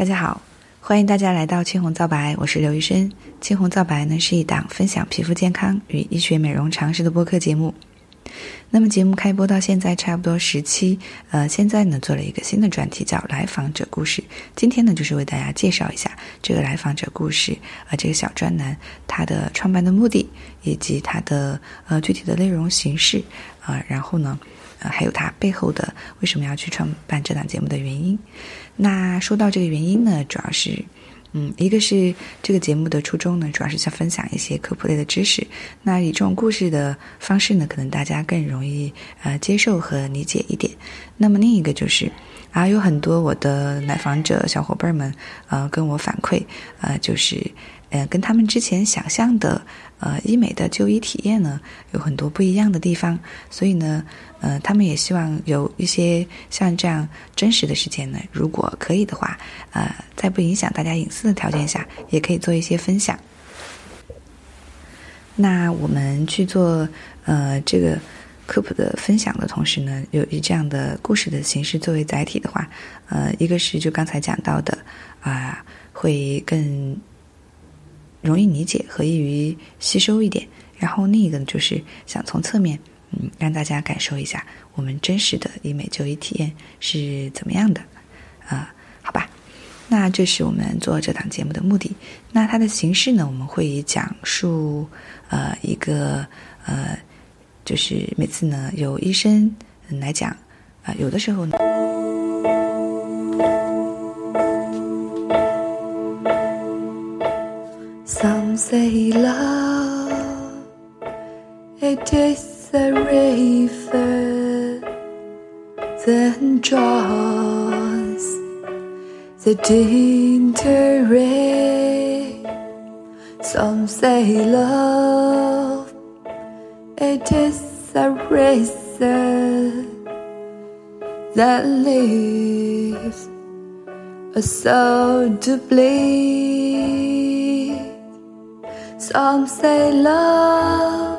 大家好，欢迎大家来到青红皂白，我是刘医生。青红皂白呢是一档分享皮肤健康与医学美容常识的播客节目。那么节目开播到现在差不多十期，呃，现在呢做了一个新的专题，叫来访者故事。今天呢就是为大家介绍一下这个来访者故事，呃，这个小专栏它的创办的目的，以及它的呃具体的内容形式，啊，然后呢，呃，还有它背后的为什么要去创办这档节目的原因。那说到这个原因呢，主要是。嗯，一个是这个节目的初衷呢，主要是想分享一些科普类的知识。那以这种故事的方式呢，可能大家更容易呃接受和理解一点。那么另一个就是，啊，有很多我的来访者小伙伴们呃跟我反馈，呃，就是呃跟他们之前想象的呃医美的就医体验呢有很多不一样的地方，所以呢。呃，他们也希望有一些像这样真实的事件呢。如果可以的话，呃，在不影响大家隐私的条件下，也可以做一些分享。那我们去做呃这个科普的分享的同时呢，有以这样的故事的形式作为载体的话，呃，一个是就刚才讲到的啊，会更容易理解和易于吸收一点。然后另一个呢，就是想从侧面。嗯，让大家感受一下我们真实的医美就医体验是怎么样的，啊，好吧，那这是我们做这档节目的目的。那它的形式呢，我们会以讲述，呃，一个呃，就是每次呢有医生来讲，啊，有的时候呢。Say love, it is. the river then draws the dinner rain. Some say love, it is a razor that leaves a soul to bleed. Some say love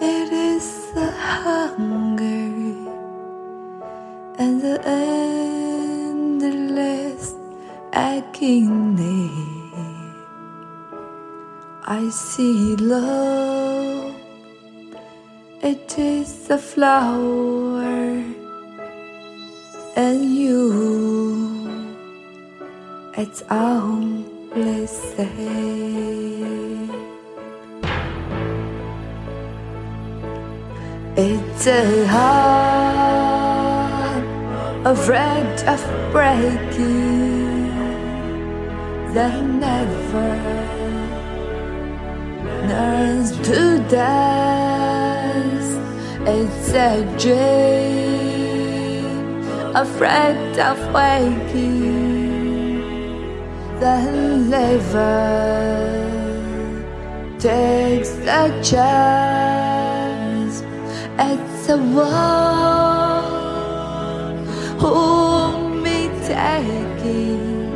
it is the hunger and the endless agony. I see love, it is a flower, and you, it's only It's a heart afraid of breaking that never learns to dance. It's a dream afraid of waking that never takes the chance. It's a one whom me taking?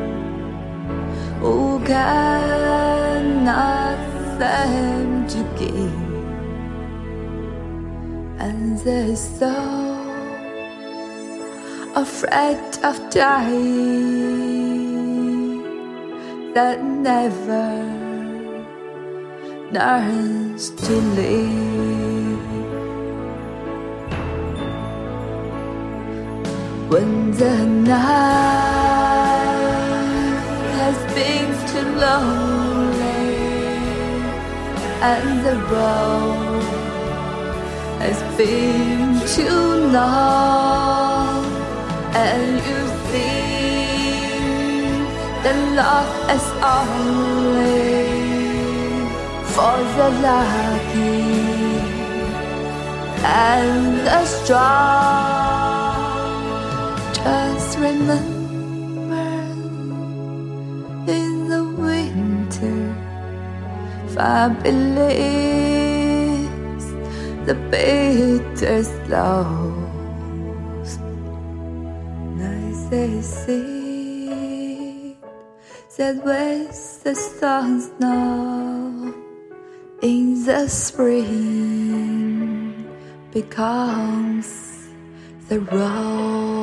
Who cannot seem to give? And they're so afraid of dying that never learns to live. When the night has been too lonely and the road has been too long and you love is only for the lucky and the strong just remember in the winter, believes the bitter slows. They see that with the sun snow in the spring becomes the rose.